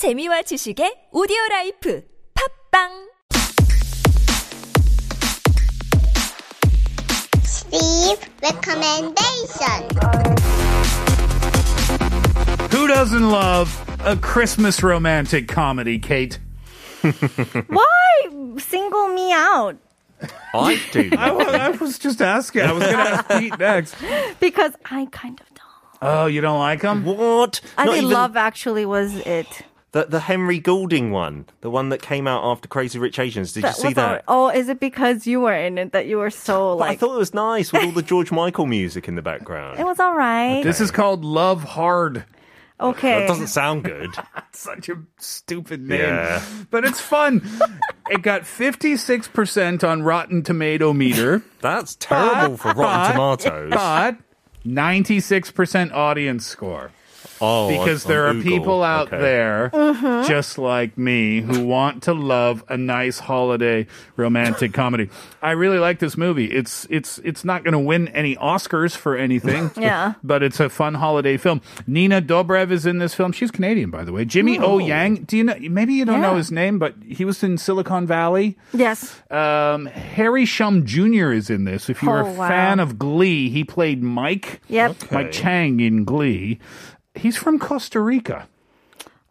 재미와 지식의 오디오 라이프 팝빵 Steve recommendation. Who doesn't love a Christmas romantic comedy, Kate? Why single me out? I do. I was, I was just asking. I was going to ask Pete next. Because I kind of don't. Oh, you don't like him? what? I Not think even Love Actually was it. the the Henry Golding one, the one that came out after Crazy Rich Asians. Did you see was all- that? oh, is it because you were in it that you were so But I thought it was nice with all the George Michael music in the background. it was all right. This is called Love Hard. Okay. That doesn't sound good. Such a stupid name. Yeah. But it's fun. it got 56% on Rotten Tomato meter, That's terrible for Rotten Tomatoes. but 96% audience score. Oh, because there are Google. people out Okay. there Mm-hmm. just like me who want to love a nice holiday romantic comedy. I really like this movie. It's it's it's not going to win any Oscars for anything. Yeah. But it's a fun holiday film. Nina Dobrev is in this film. She's Canadian by the way. Jimmy O Yang, do you know maybe you don't know his name, but he was in Silicon Valley. yes. Um, Harry Shum Jr. is in this. If you're Oh, a wow. fan of Glee, he played Mike. Yep. Mike Chang in Glee. He's from Costa Rica.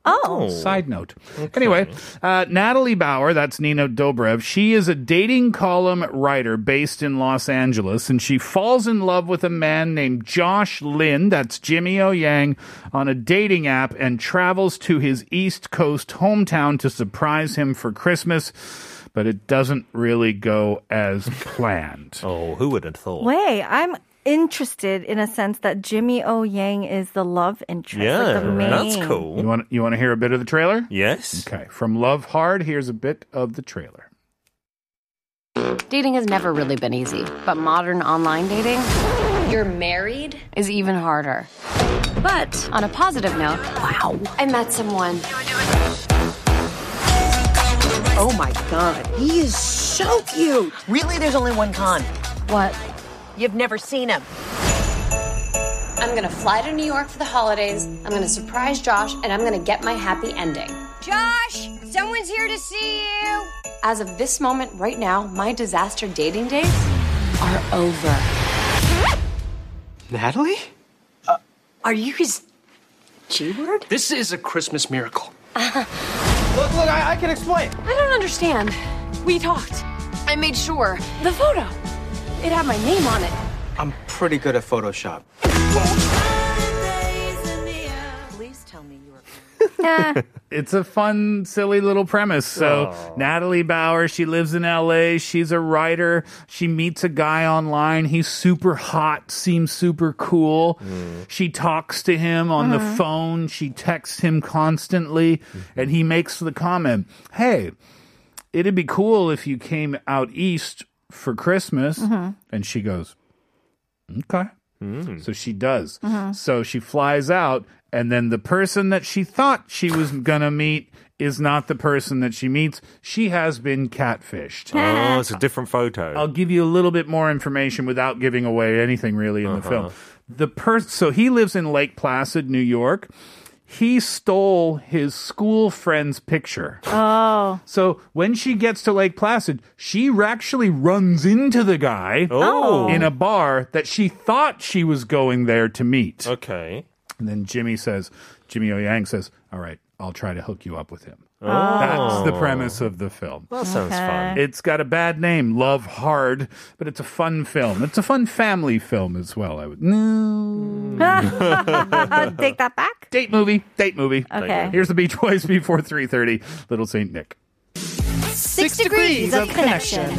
Oh. Side note. Anyway, uh, Natalie Bauer, that's Nina Dobrev, she is a dating column writer based in Los Angeles, and she falls in love with a man named Josh Lin, that's Jimmy O Yang, on a dating app and travels to his East Coast hometown to surprise him for Christmas. But it doesn't really go as planned. Oh, who would have thought? Wait, I'm interested in a sense that Jimmy O Yang is the love interest. yeah, like the main. that's You cool. want you want to hear a bit of the trailer? Yes. Okay, from Love Hard, here's a bit of the trailer. Dating has never really been easy, but modern online dating, you're married, is even harder. But on a positive note, wow, I met someone. Oh my god, he is so cute. Really, there's only one con. What? You've never seen him. I'm gonna fly to New York for the holidays, I'm gonna surprise Josh, and I'm gonna get my happy ending. Josh, someone's here to see you. As of this moment right now, my disaster dating days are over. Natalie? Uh, are you his G word? This is a Christmas miracle. Uh-huh. look, look, I, I can explain. I don't understand. We talked. I made sure. The photo. It had my name on it. I'm pretty good at Photoshop. Please tell me you were. It's a fun, silly little premise. So oh. Natalie Bauer, she lives in LA. She's a writer. She meets a guy online. He's super hot, seems super cool. Mm. She talks to him on the mm-hmm. phone. She texts him constantly, and he makes the comment, "Hey, it'd be cool if you came out east for Christmas." Mm-hmm. And she goes, "Okay." Hmm. So she does. Mm-hmm. So she flies out, and then the person that she thought she was gonna meet is not the person that she meets. She has been catfished. Oh, it's a different photo. I'll give you a little bit more information without giving away anything really in the film. Uh-huh. The person, so he lives in Lake Placid, New York. He stole his school friend's picture. oh. So when she gets to Lake Placid, she actually runs into the guy Oh. in a bar that she thought she was going there to meet. okay. And then Jimmy says, Jimmy O Yang says, All right, I'll try to hook you up with him. Oh. That's the premise of the film. That sounds fun. It's got a bad name, Love Hard, but it's a fun film. It's a fun family film as well. I would no Take that back. Date movie, date movie. Okay. Here's the Beach Boys before 3:30. Little Saint Nick. Six degrees of connection.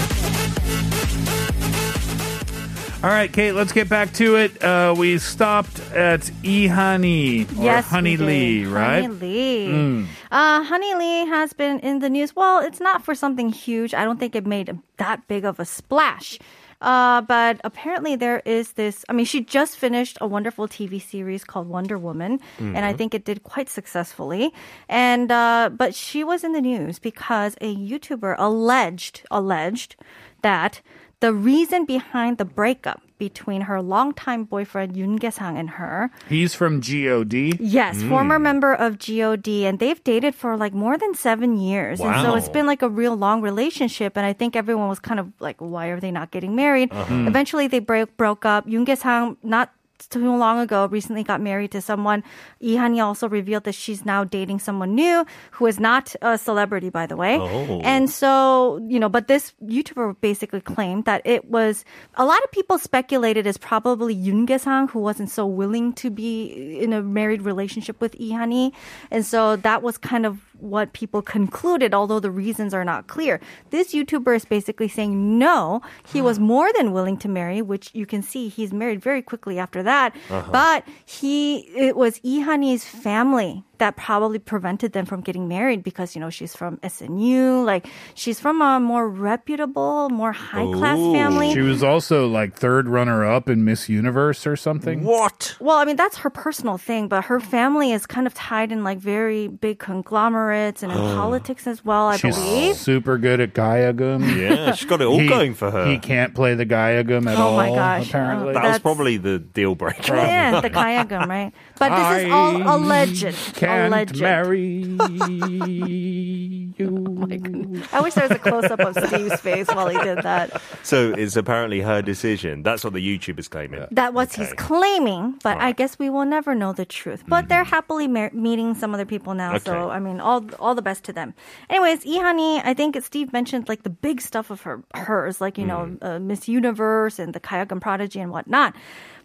All right, Kate, let's get back to it. Uh, we stopped at Ihani or yes, Honey. Lee, right? Honey Lee. Mm. Uh, Honey Lee has been in the news. Well, it's not for something huge. I don't think it made that big of a splash. Uh, but apparently there is this. I mean, she just finished a wonderful TV series called One the Woman, and I think it did quite successfully. And uh, but she was in the news because a YouTuber alleged alleged that the reason behind the breakup between her longtime boyfriend Yoon Kye-sang and her. He's from God. Yes, hmm. former member of God, and they've dated for like more than seven years, and so it's been like a real long relationship. And I think everyone was kind of like, why are they not getting married? Uh-huh. Eventually, they break broke up. Yoon Kye-sang not too long ago recently got married to someone. Han-hee also revealed that she's now dating someone new who is not a celebrity, by the way. Oh. And so, you know, but this YouTuber basically claimed that it was a lot of people speculated it's probably Yoon Kye-sang who wasn't so willing to be in a married relationship with Han-hee. And so that was kind of what people concluded, although the reasons are not clear. This YouTuber is basically saying no, he was more than willing to marry, which you can see he's married very quickly after that. Uh-huh. But he, it was Han-hee's family that probably prevented them from getting married because, you know, she's from SNU, like she's from a more reputable, more high class oh. family. She was also like third runner up in Miss Universe or something. What? Well, I mean, that's her personal thing, but her family is kind of tied in like very big conglomerates and in politics as well, I She's believe. super good at Gayageum. Yeah, she's got it all He- going for her. He can't play the Gayageum at Oh all. my gosh. Apparently, that was That's- probably the deal breaker. Yeah, the kayagum, right? But this is all I alleged. can't alleged. marry you. I wish there was a close up of Steve's face while he did that. So it's apparently her decision. That's what the YouTuber's claiming. That was he's claiming, but I guess we will never know the truth. But they're happily mar- meeting some other people now, so I mean, all all the best to them. Anyways, Ihani, I think Steve mentioned like the big stuff of her hers, like you know uh, Miss Universe and the Kayageum Prodigy and whatnot.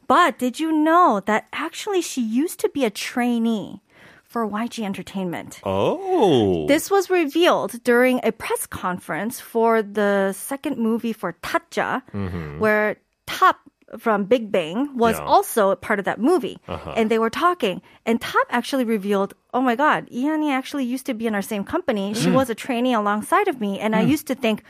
But did you know that actually she used to be a trainee for YG Entertainment? Oh. This was revealed during a press conference for the second movie for Tazza, mm-hmm. where Top from Big Bang was Yeah. also a part of that movie. Uh-huh. And they were talking. And Top actually revealed, oh my God, Ihani actually used to be in our same company. She mm. was a trainee alongside of me. And I mm. used to think,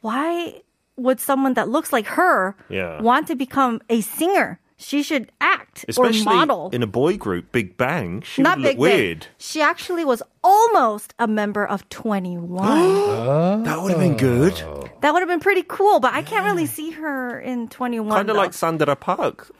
why would someone that looks like her Yeah. want to become a singer? She should act Especially or model in a boy group, Big Bang. She not would look Big Bang. weird. She actually was almost a member of 2NE1. That would have been good. that would have been pretty cool, but I can't really see her in 2NE1. Kind of like Sandra Park,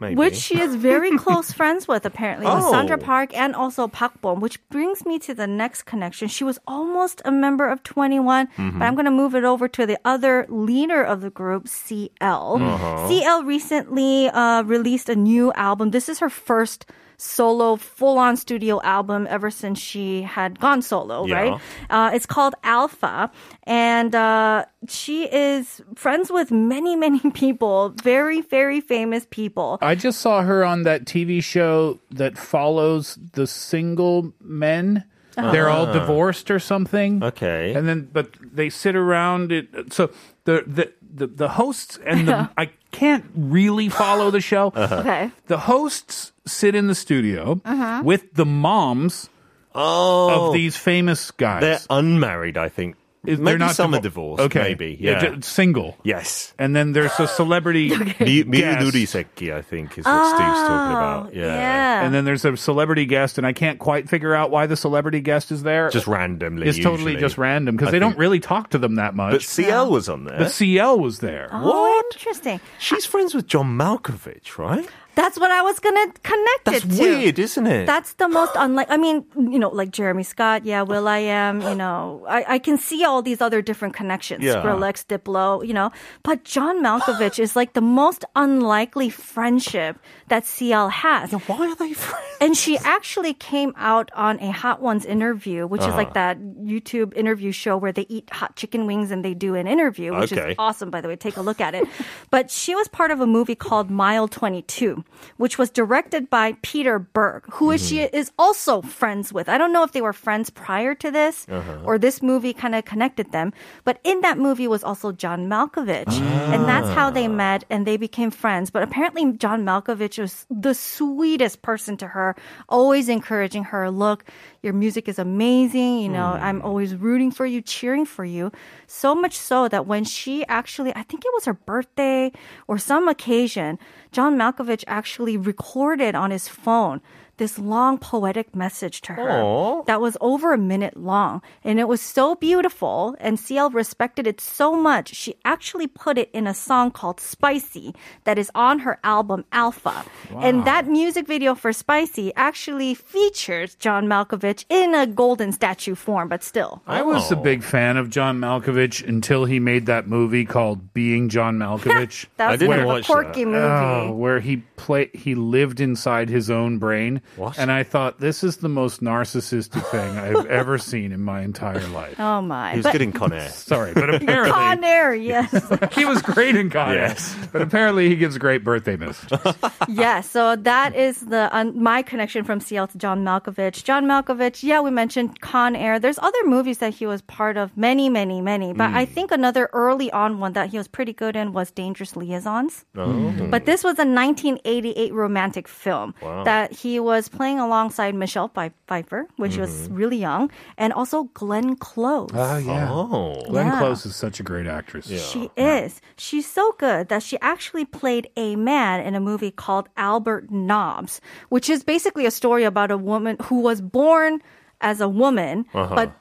maybe. which she is very close friends with, apparently, with Oh. Sandra Park and also Park Bom, which brings me to the next connection. She was almost a member of 2NE1, Mm-hmm. but I'm going to move it over to the other leader of the group, CL. Uh-huh. CL recently uh, released a new album. This is her first solo full-on studio album ever since she had gone solo Yeah. right uh, it's called alpha and uh, she is friends with many many people very very famous people I just saw her on that TV show that follows the single men. They're all divorced or something. Okay. And then, but they sit around it. So the the the, the hosts and the I can't really follow the show. okay The hosts sit in the studio Uh-huh. with the moms oh, of these famous guys. they're unmarried, I think. Is- maybe some are divor- divorced. Okay, Maybe. Yeah. ju- single. yes. And then there's a celebrity Mi- guest. I think, is what Steve's talking about. Oh, Yeah. And then there's a celebrity guest, and I can't quite figure out why the celebrity guest is there. Just randomly. It's totally just random because I they don't really talk to them that much. But much. CL was on there. But CL was there. oh interesting She's friends with John Malkovich, right? That's what i was gonna connect That's it to weird, isn't it? That's the most unlike. I mean, you know, like Jeremy Scott, yeah, will.i.am, you know, I, I can see all these other different connections, Yeah. Skrillex, Diplo, you know, but John Malkovich is like the most unlikely friendship that CL has. Why are they friends? And she actually came out on a Hot Ones interview, which is Uh-huh. like that YouTube interview show where they eat hot chicken wings and they do an interview, which Okay. is awesome, by the way. Take a look at it. but she was part of a movie called Mile 22, which was directed by Peter Berg, who she Mm-hmm. is also friends with. I don't know if they were friends prior to this Uh-huh. or this movie kind of connected them. But in that movie was also John Malkovich. And that's how Ah. they met and they became friends. But apparently John Malkovich was the sweetest person to her, always encouraging her, look, your music is amazing. You know, I'm always rooting for you, cheering for you. So much so that when she actually, I think it was her birthday or some occasion, John Malkovich actually recorded on his phone this long poetic message to her Aw. that was over a minute long. And it was so beautiful, and CL respected it so much, she actually put it in a song called Spicy that is on her album Alpha. And that music video for Spicy actually features John Malkovich in a golden statue form, but still. Oh. I was a Oh. big fan of John Malkovich until he made that movie called Being John Malkovich. That I was didn't kind of a watch quirky that. movie. Oh, where he play he lived inside his own brain. What? And I thought this is the most narcissistic thing I've ever seen in my entire life. Oh my. He was But good in Con Air. Sorry, but apparently Con Air, yes. he was great in Con Air. Yes. But apparently he gives great birthday messages. yes, so that is the um, my connection from CL to John Malkovich. John Malkovich, yeah, we mentioned Con Air. There's other movies that he was part of, many, many, many. But I think another early on one that he was pretty good in was Dangerous Liaisons. Oh. But this was a 1988 romantic film Wow. that he was playing alongside Michelle Pfe- Pfeiffer when she was mm-hmm. really young, and also Glenn Close. Oh yeah. Oh. Glenn Yeah. Close is such a great actress. She is. She's so good that she actually played a man in a movie called Albert Nobbs, which is basically a story about a woman who was born as a woman, uh-huh. but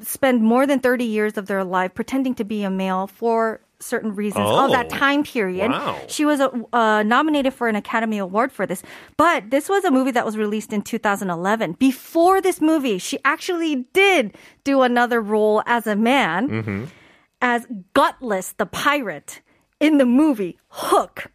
spend more than 30 years of their life pretending to be a male for certain reasons of that Oh, time period. wow. She was uh, uh, nominated for an Academy Award for this. But this was a movie that was released in 2011. Before this movie, she actually did do another role as a man Mm-hmm. as Gutless the pirate in the movie Hook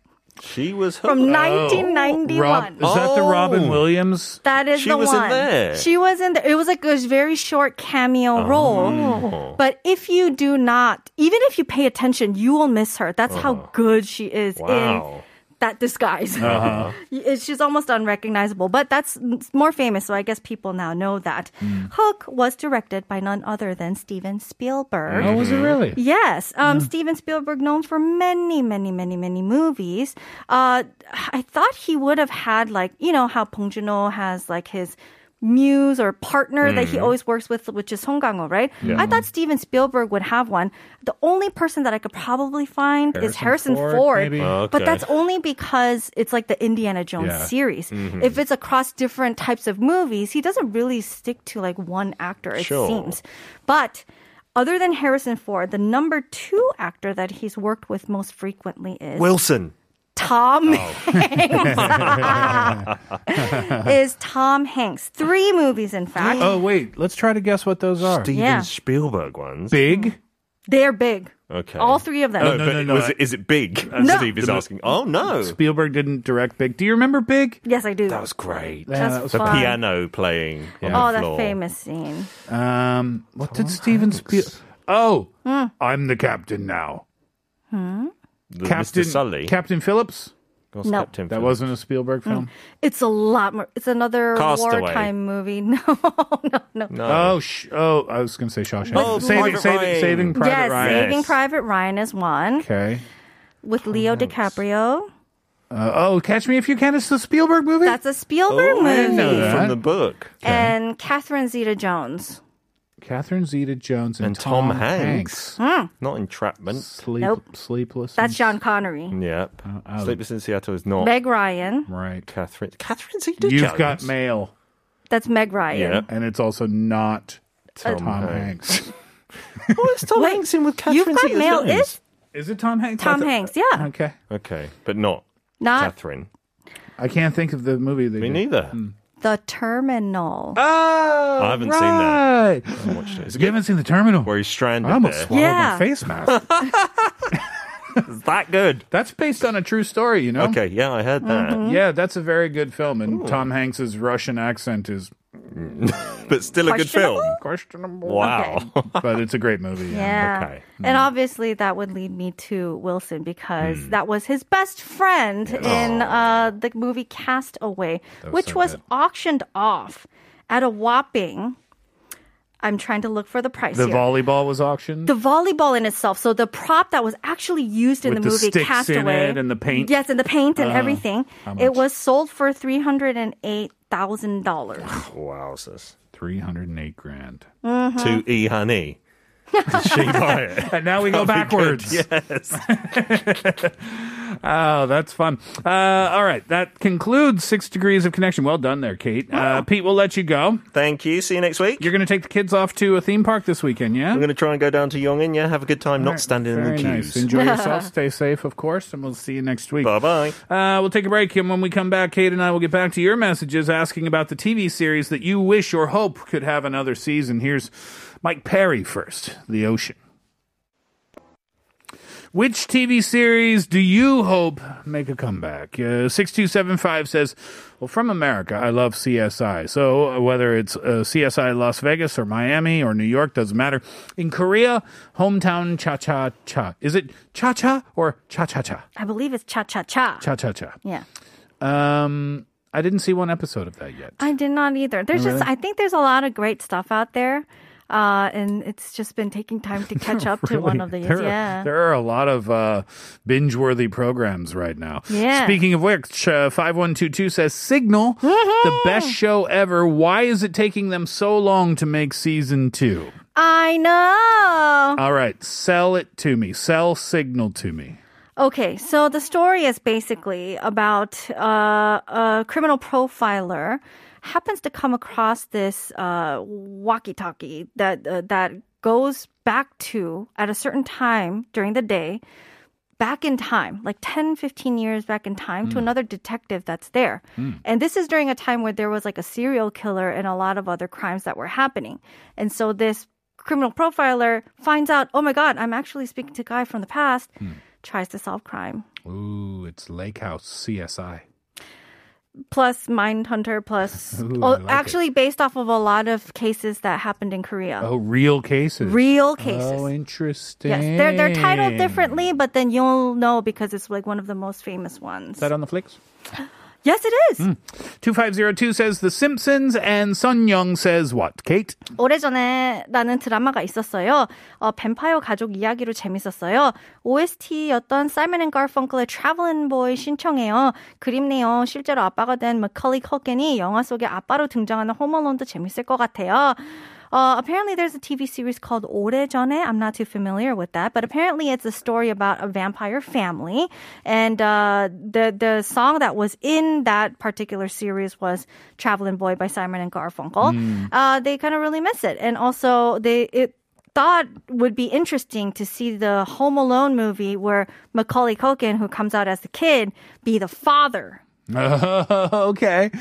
She was from 1991. Rob, is that the Robin Oh. Williams? That is She the was in one. there. She was in there. It was like a very short cameo oh. role. Oh. But if you do not, even if you pay attention, you will miss her. That's how oh. good she is in Wow. That disguise. It's- She's almost unrecognizable, but that's more famous, so I guess people now know that. Hook was directed by none other than Steven Spielberg. Oh, was it really? Yes, um, Steven Spielberg, known for many, many, many, many movies. Uh, I thought he would have had like you know how Bong Joon-ho has like his muse or partner that he mm-hmm. always works with, which is Song Kang-ho, right? I thought Steven Spielberg would have one. The only person that I could probably find is Harrison Harrison Ford, Ford, maybe? Oh, but Okay. that's only because it's like the Indiana Jones Yeah. series. Mm-hmm. If it's across different types of movies, he doesn't really stick to like one actor. It Sure. seems, but. Other than Harrison Ford, the number two actor that he's worked with most frequently is Wilson. Tom Oh. Hanks. is Tom Hanks. Three movies, in fact. Oh wait, let's try to guess what those are. Steven Yeah. Spielberg ones. Big. They're big. Okay. All three of them. No, No, but no, no, was I- it, is it big? No. Steve is asking. Oh no, Spielberg didn't direct Big. Do you remember Big? Yes, I do. that was great. Yeah, That's that was The fun. piano playing on Oh, the that floor. famous scene. Um, what did Steven Spielberg? Oh, Hmm. I'm the captain now. The Captain Mr. Sully. Captain Phillips. What's No. Captain That Phillips? wasn't a Spielberg film. It's a lot more. It's another Castaway. wartime movie. No, no, no. No. Oh, sh- oh, I was going to say Shawshank. Oh, saving, Private saving, Ryan. saving Private yes, Ryan. Saving Yes. Private Ryan is one Okay. with Leo DiCaprio. Uh, oh, Catch Me If You Can. It's the Spielberg movie. That's a Spielberg Oh, I movie. didn't know that. from the book. And Catherine Zeta-Jones. Catherine Zeta-Jones and, And Tom Hanks. Hmm. Not Entrapment. Sleep, Nope. Sleepless. That's Sean Connery. Yep. oh. Sleepless in Seattle is not Meg Ryan. Right. Catherine. Catherine Zeta-Jones. You've got mail, That's Meg Ryan. Yeah. and it's also not Tom, Tom Hanks. Hanks. What's Tom Wait, Hanks in with Catherine You've got Zeta-Jones? mail. Is Is it Tom Hanks? Tom I Hanks? Yeah. Okay. Okay, but not Not Catherine. I can't think of the movie. They Me did. neither. The Terminal. Oh, I haven't seen that. I haven't watched it. Is it You good? haven't seen the terminal. Where he's stranded I almost there. swallowed Yeah. my face mask. Is that good? that's based on a true story, you know. Okay, yeah, I heard that. Mm-hmm. Yeah, that's a very good film, and Tom Hanks's Russian accent is But still a good film. questionable. Wow. but it's a great movie. Yeah. Okay. And obviously that would lead me to Wilson because that was his best friend in uh, the movie Castaway, which so was good. auctioned off at a whopping. I'm trying to look for the price The here. volleyball was auctioned. the volleyball in itself. So the prop that was actually used in With the the movie sticks in Castaway and the paint? Yes, and the paint and Uh, everything. It was sold for three hundred and eight thousand dollars. Wowzers. Three hundred and eight grand. To E Honey. She buy it? And now we go backwards. Yes. Oh, that's fun. Uh, all right, that concludes six degrees of connection. Well done there, Kate. Uh, Pete, we'll let you go. Thank you. See you next week. You're going to take the kids off to a theme park this weekend, yeah? I'm going to try and go down to Yongin. Yeah, have a good time, not standing in the Very nice. queues. Enjoy yourself. Stay safe, of course, and we'll see you next week. Bye bye. Uh, we'll take a break, and when we come back, Kate and I will get back to your messages asking about the TV series that you wish or hope could have another season. Here's Mike Perry first, The Ocean. Which TV series do you hope make a comeback? Uh, 6275 says, Well, from America, I love CSI. So uh, whether it's uh, CSI Las Vegas or Miami or New York, doesn't matter. In Korea, hometown cha cha cha. Is it cha cha or cha cha cha? I believe it's cha cha cha. Cha cha cha. Yeah. Um, I didn't see one episode of that yet. I did not either. There's Oh, just. I think there's a lot of great stuff out there. Uh, and it's just been taking time to catch up to one of these. There, yeah. are, there are a lot of uh, binge-worthy programs right now. Yeah. Speaking of which, uh, 5122 says Signal, the best show ever. Why is it taking them so long to make season two? I know. All right, sell it to me. Sell Signal to me. Okay, so the story is basically about uh, a criminal profiler happens to come across this uh, walkie-talkie that uh, that goes back to at a certain time during the day back in time like 10 15 years back in time to another detective that's there. And this is during a time where there was like a serial killer and a lot of other crimes that were happening. And so this criminal profiler finds out oh my god i'm actually speaking to a guy from the past tries to solve crime Ooh, it's Lake House CSI. plus Mindhunter plus Ooh, oh, like actually based off of a lot of cases that happened in Korea. Oh, real cases. Real cases. Oh, interesting. Yes, they're they're titled differently, but then you'll know because it's like one of the most famous ones. Is that on the flicks? yes, it is. Hmm. 2502 says The Simpsons and Sun Young says what? Kate? 오래전에 라는 드라마가 있었어요. 어, 뱀파이어 가족 이야기로 재밌었어요. OST였던 사이먼 앤 가펑클의 Travelin' Boy 신청해요. 그립네요. 실제로 아빠가 된 마컬리 컬켄이 영화 속에 아빠로 등장하는 홈얼론도 재밌을 것 같아요. Uh, apparently, there's a TV series called 오래전에. I'm not too familiar with that, but apparently, it's a story about a vampire family. And uh, the the song that was in that particular series was "Traveling Boy" by Simon and Garfunkel. Uh, they kind of really miss it, and also they it thought would be interesting to see the Home Alone movie where Macaulay Culkin, who comes out as the kid, be the father. okay.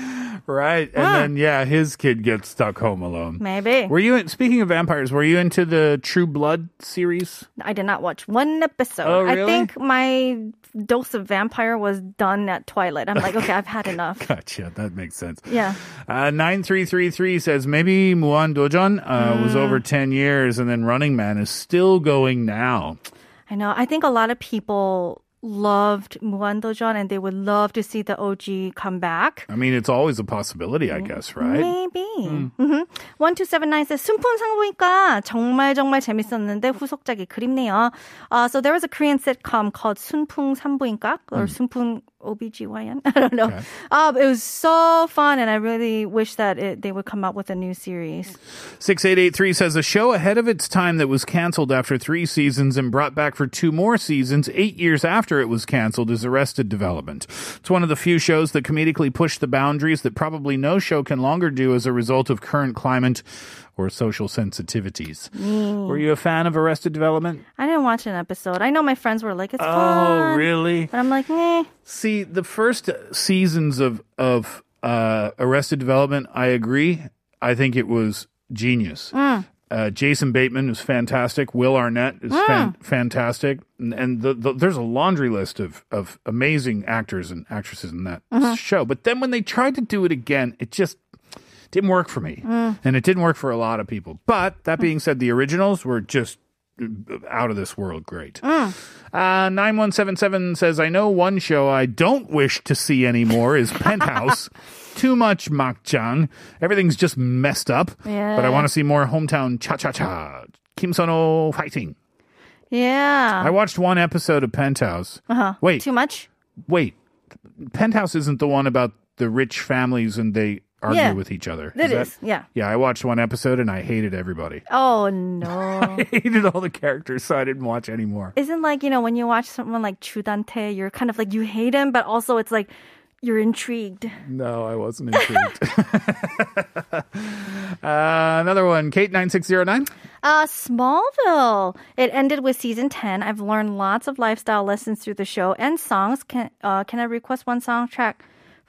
Right. And Huh. then, yeah, his kid gets stuck home alone. Maybe. Were you, speaking of vampires, were you into the True Blood series? I did not watch one episode. Oh, really? I think my dose of vampire was done at Twilight. I'm like, okay, I've had enough. Gotcha. That makes sense. Yeah. Uh, 9333 says maybe Muhan Dojeon uh, was Mm. over 10 years and then Running Man is still going now. I know. I think a lot of people loved Muhandojeon and they would love to see the OG come back. I mean, it's always a possibility, I guess, right? Maybe. Hmm. Mm-hmm. 1279 says, 순풍상 보니까 정말 정말 재밌었는데 후속작이 그립네요. Uh, so there was a Korean sitcom called 순풍산부인과 or mm. 순풍 OBGYN. I don't know. Okay. Uh, it was so fun and I really wish that it, they would come out with a new series. 6883 says a show ahead of its time that was canceled after three seasons and brought back for two more seasons eight years after it was canceled is Arrested Development. It's one of the few shows that comedically push the boundaries that probably no show can longer do as a result of current climate or social sensitivities. Were you a fan of Arrested Development? I didn't watch an episode. I know my friends were like, it's Oh, fun. really? But I'm like, eh. See, the first seasons of of uh, Arrested Development, I agree. I think it was genius. Mm. Uh, Jason Bateman is fantastic. Will Arnett is fan- fantastic, and, and the, the, there's a laundry list of of amazing actors and actresses in that show. But then when they tried to do it again, it just didn't work for me, and it didn't work for a lot of people. But that being said, the originals were just out of this world great. Uh, 9177 says, I know one show I don't wish to see anymore is Penthouse. Too much makjang. Everything's just messed up. Yeah. But I want to see more hometown cha cha cha. Kim Seon-ho fighting. Yeah. I watched one episode of Penthouse. uh-huh. Wait, Too much? wait. Penthouse isn't the one about the rich families and they argue Yeah. with each other. It that- is, yeah. Yeah, I watched one episode and I hated everybody. Oh no. I hated all the characters, so I didn't watch anymore. Isn't like, you know, when you watch someone like Joo Dan-tae, you're kind of like you hate him, but also it's like you're intrigued. No, I wasn't intrigued. uh, another one, Kate nine six zero nine. Uh, Smallville. It ended with season 10. I've learned lots of lifestyle lessons through the show and songs. Can, uh, can I request one soundtrack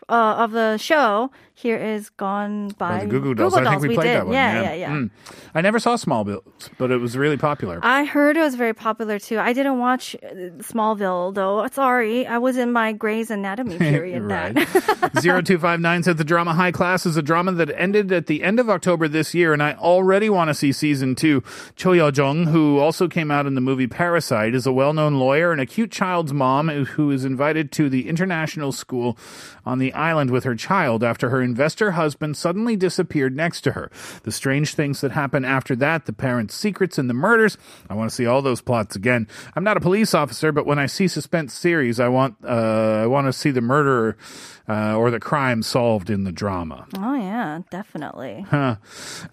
uh, of the show? Here is Gone by the Goo Goo Dolls. I think we played did. that one. Yeah, yeah, yeah. Mm. I never saw Smallville, but it was really popular. I heard it was very popular too. I didn't watch uh, Smallville though. Sorry, I was in my Grey's Anatomy period. right. then. 0259 said the drama High Class is a drama that ended at the end of October this year, and I already want to see season two. Cho Yeo-jeong, who also came out in the movie Parasite, is a well known lawyer and a cute child's mom who is invited to the international school on the island with her child after her investor husband suddenly disappeared next to her. The strange things that happen after that, the parents' secrets and the murders. I want to see all those plots again. I'm not a police officer, but when I see suspense series, I want uh, I want to see the murderer uh, or the crime solved in the drama. oh yeah, definitely. Huh.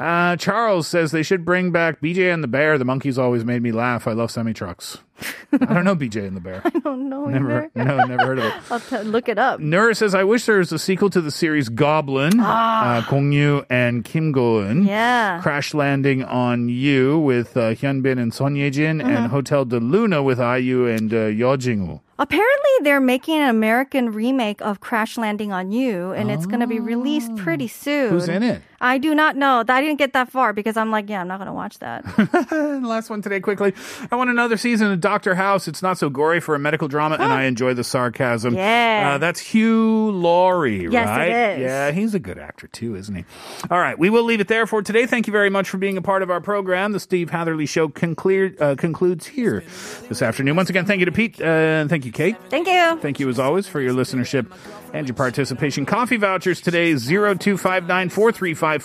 Uh, Charles says they should bring back BJ and the Bear. The monkeys always made me laugh. I love semi trucks. I don't know BJ and the Bear. I don't know Never, either. no, never heard of it. I'll t- look it up. Nura says, I wish there was a sequel to the series Goblin, uh, Gong Yu and Kim Go-eun. Yeah. Crash Landing on You with uh, Hyunbin and Son Ye-jin, and Hotel de Luna with IU and uh, Yeo Jin-goo. Apparently, they're making an American remake of Crash Landing on You, and it's going to be released pretty soon. Who's in it? I do not know. I didn't get that far because I'm like, yeah, I'm not going to watch that. Last one today, quickly. I want another season of Doctor House. It's not so gory for a medical drama, and I enjoy the sarcasm. Yeah. Uh, that's Hugh Laurie, Yes, it right? is. Yeah, he's a good actor, too, isn't he? All right, we will leave it there for today. Thank you very much for being a part of our program. The Steve Hatherly Show conclude, uh, concludes here this afternoon. Once again, thank you to Pete, uh, and thank you, you, Kate. Thank you. Thank you, as always, for your listenership and your participation. Coffee vouchers today 0259 435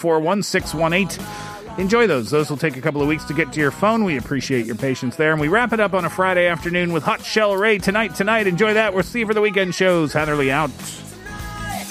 Enjoy those. Those will take a couple of weeks to get to your phone. We appreciate your patience there. And we wrap it up on a Friday afternoon with Hot Shell Ray tonight. Tonight, enjoy that. We'll see you for the weekend shows. Hatherly out. Tonight,